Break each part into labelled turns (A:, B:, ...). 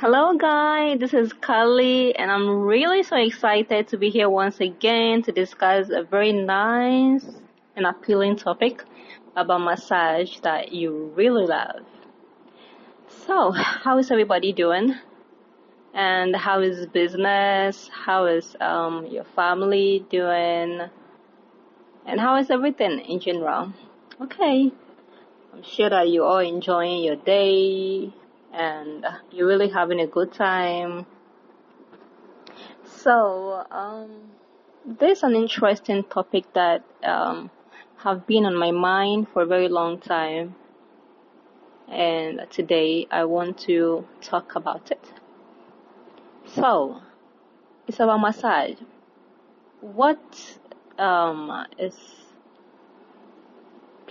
A: Hello, guys. This is Kali, and I'm really so excited to be here once again to discuss a very nice and appealing topic about massage that you really love. So, how is everybody doing? And how is business? How is um, your family doing? And how is everything in general? Okay, I'm sure that you're all enjoying your day and you're really having a good time. So, um, there's an interesting topic that um, have been on my mind for a very long time, and today I want to talk about it. So, it's about massage. What um, is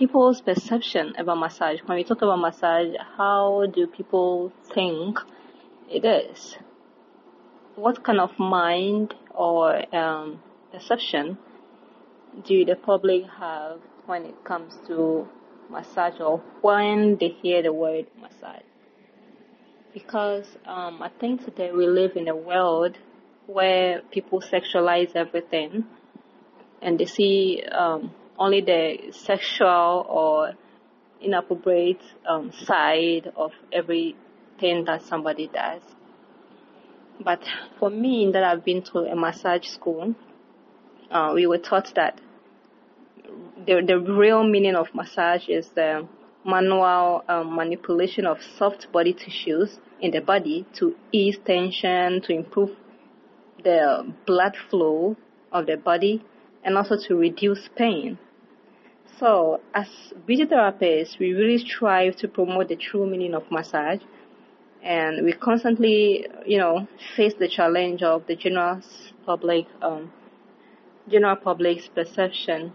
A: people's perception about massage. When we talk about massage, how do people think it is? What kind of mind or um, perception do the public have when it comes to massage or when they hear the word massage? Because um, I think today we live in a world where people sexualize everything and they see um, only the sexual or inappropriate um, side of everything that somebody does. But for me, that I've been to a massage school, uh, we were taught that the, the real meaning of massage is the manual um, manipulation of soft body tissues in the body to ease tension, to improve the blood flow of the body, and also to reduce pain. So, as beauty therapists, we really strive to promote the true meaning of massage, and we constantly, you know, face the challenge of the general public, um, general public's perception.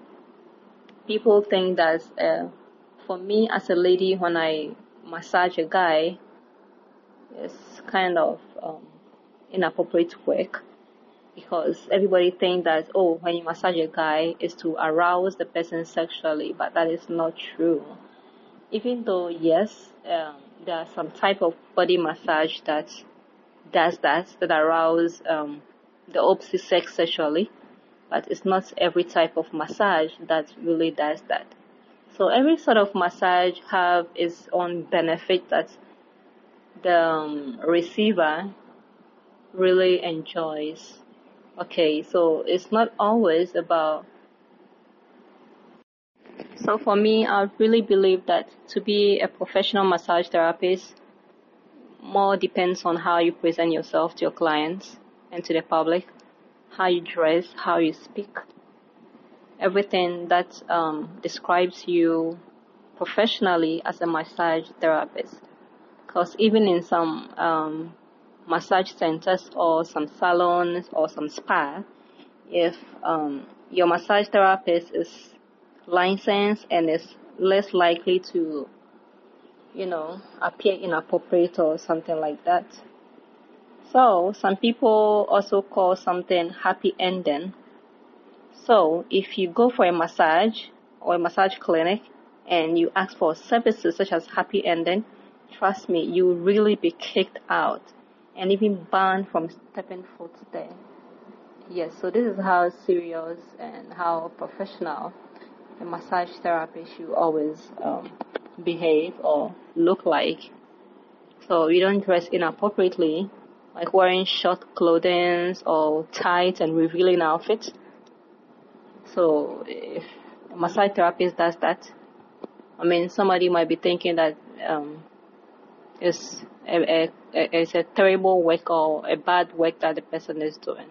A: People think that, uh, for me as a lady, when I massage a guy, it's kind of um, inappropriate work because everybody thinks that oh when you massage a guy is to arouse the person sexually but that is not true. Even though yes um, there are some type of body massage that does that that arouse um, the opposite sex sexually but it's not every type of massage that really does that. So every sort of massage have its own benefit that the um, receiver really enjoys Okay, so it's not always about. So for me, I really believe that to be a professional massage therapist more depends on how you present yourself to your clients and to the public, how you dress, how you speak, everything that um, describes you professionally as a massage therapist. Because even in some um, massage centers or some salons or some spa, if um, your massage therapist is licensed and is less likely to, you know, appear inappropriate or something like that. So some people also call something happy ending. So if you go for a massage or a massage clinic and you ask for services such as happy ending, trust me, you will really be kicked out and even banned from stepping foot there. Yes, so this is how serious and how professional a massage therapist should always um, behave or look like. So you don't dress inappropriately, like wearing short clothing or tight and revealing outfits. So if a massage therapist does that, I mean, somebody might be thinking that um, it's a, a, it's a terrible work or a bad work that the person is doing.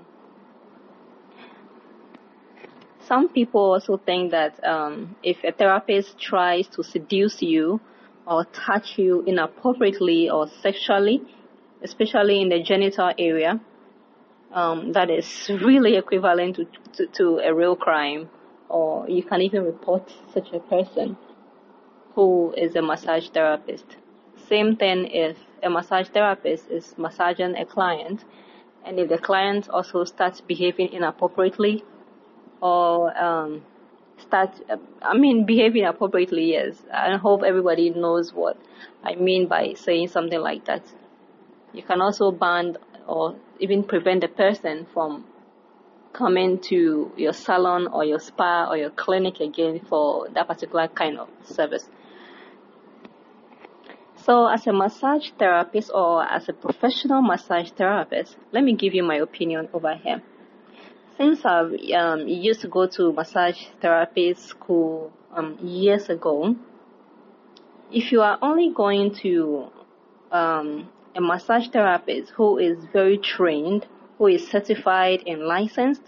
A: Some people also think that um, if a therapist tries to seduce you or touch you inappropriately or sexually, especially in the genital area, um, that is really equivalent to, to, to a real crime, or you can even report such a person who is a massage therapist. Same thing if a massage therapist is massaging a client, and if the client also starts behaving inappropriately or um, start, I mean, behaving appropriately, yes. I hope everybody knows what I mean by saying something like that. You can also ban or even prevent the person from coming to your salon or your spa or your clinic again for that particular kind of service. So, as a massage therapist or as a professional massage therapist, let me give you my opinion over here. Since I um, used to go to massage therapy school um, years ago, if you are only going to um, a massage therapist who is very trained, who is certified and licensed,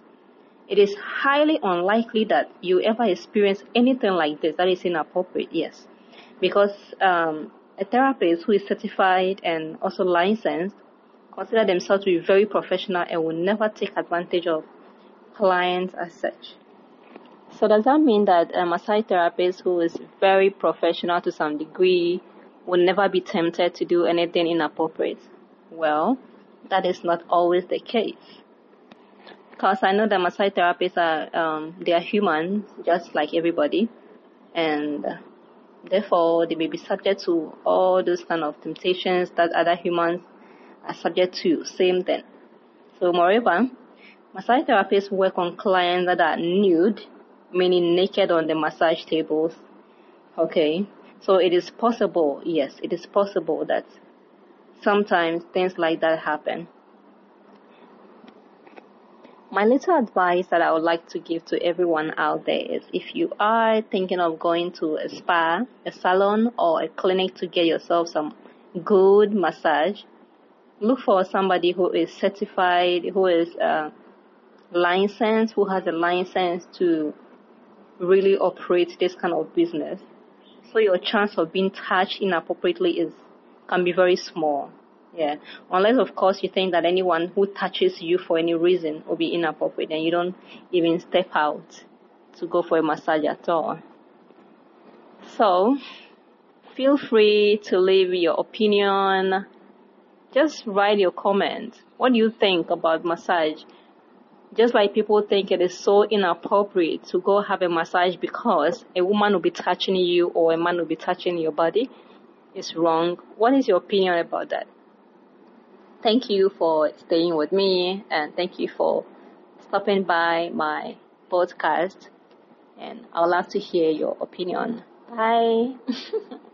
A: it is highly unlikely that you ever experience anything like this that is inappropriate. Yes, because um, a therapist who is certified and also licensed consider themselves to be very professional and will never take advantage of clients as such. So does that mean that a massage therapist who is very professional to some degree will never be tempted to do anything inappropriate? Well, that is not always the case. Because I know that massage therapists are um, they are humans just like everybody, and Therefore, they may be subject to all those kind of temptations that other humans are subject to. Same thing. So, moreover, massage therapists work on clients that are nude, meaning naked on the massage tables. Okay. So it is possible, yes, it is possible that sometimes things like that happen. My little advice that I would like to give to everyone out there is if you are thinking of going to a spa, a salon, or a clinic to get yourself some good massage, look for somebody who is certified, who is uh, licensed, who has a license to really operate this kind of business. So your chance of being touched inappropriately is can be very small. Yeah. Unless, of course, you think that anyone who touches you for any reason will be inappropriate and you don't even step out to go for a massage at all. So, feel free to leave your opinion. Just write your comment. What do you think about massage? Just like people think it is so inappropriate to go have a massage because a woman will be touching you or a man will be touching your body, it's wrong. What is your opinion about that? Thank you for staying with me and thank you for stopping by my podcast. And I would love to hear your opinion. Bye.